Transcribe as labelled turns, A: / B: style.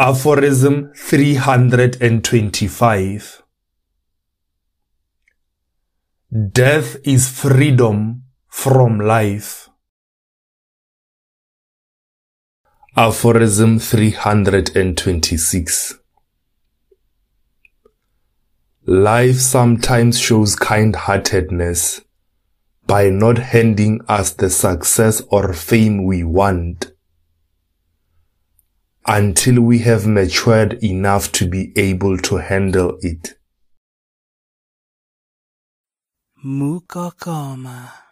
A: Aphorism 325 Death is freedom from life. Aphorism 326 Life sometimes shows kind-heartedness by not handing us the success or fame we want until we have matured enough to be able to handle it.
B: Mokokoma.